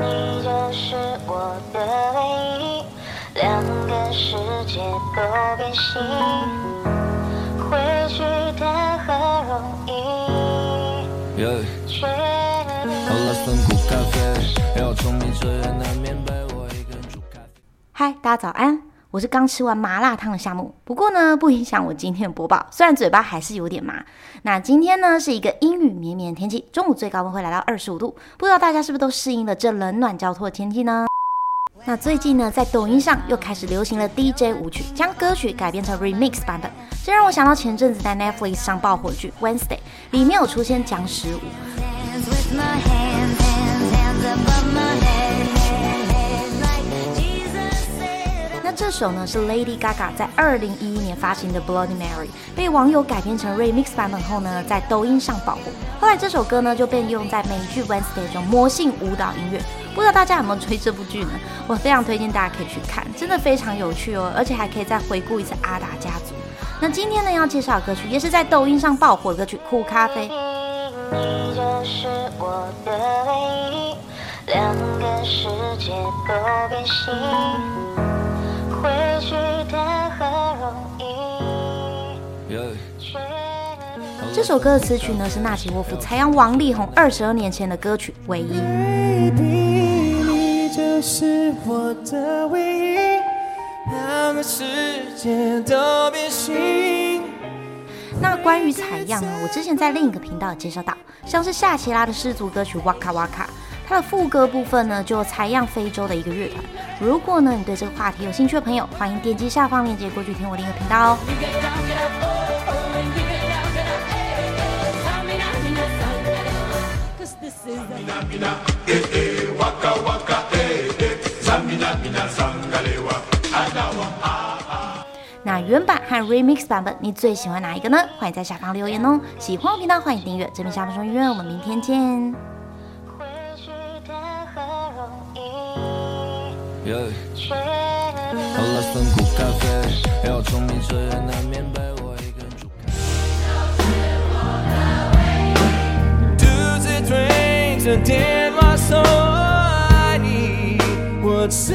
你就是我的唯一，两个世界都变形，回去谈何容易。Yeah，却喝了份苦咖啡，要聪明这也难免被我一个人煮咖啡。嗨，大家早安！我是刚吃完麻辣烫的夏木，不过呢，不影响我今天的播报，虽然嘴巴还是有点麻。那今天呢是一个阴雨绵绵的天气，中午最高温会来到二十五度，不知道大家是不是都适应了这冷暖交错的天气呢？那最近呢，在抖音上又开始流行了 DJ 舞曲，将歌曲改编成 remix 版本，这让我想到前阵子在 Netflix 上爆火剧 Wednesday 里面有出现僵尸舞。那这首呢是 Lady Gaga 在二零一一年发行的 Bloody Mary，被网友改编成 remix 版本后呢，在抖音上爆火。后来这首歌呢就被用在美剧 Wednesday 中魔性舞蹈音乐。不知道大家有没有追这部剧呢？我非常推荐大家可以去看，真的非常有趣哦，而且还可以再回顾一次阿达家族。那今天呢要介绍的歌曲也是在抖音上爆火的歌曲《苦咖啡》。你就是我的唯一，两个世界都变形，这首歌的词曲呢是纳奇沃夫采样王力宏二十二年前的歌曲《唯一》。Baby，你就是我的唯一，两个世界都变形。那关于采样呢，我之前在另一个频道有介绍到，像是夏奇拉的氏族歌曲《哇卡哇卡》，它的副歌部分呢就采样非洲的一个乐团。如果呢你对这个话题有兴趣的朋友，欢迎点击下方链接过去听我另一个频道哦。那原版和 remix 版本，你最喜欢哪一个呢？欢迎在下方留言哦。喜欢我频道，欢迎订阅。这边下方说音乐，我们明天见。回去谈何容易。Yeah，喝了份苦咖啡，要聪明这着电话说爱你，我只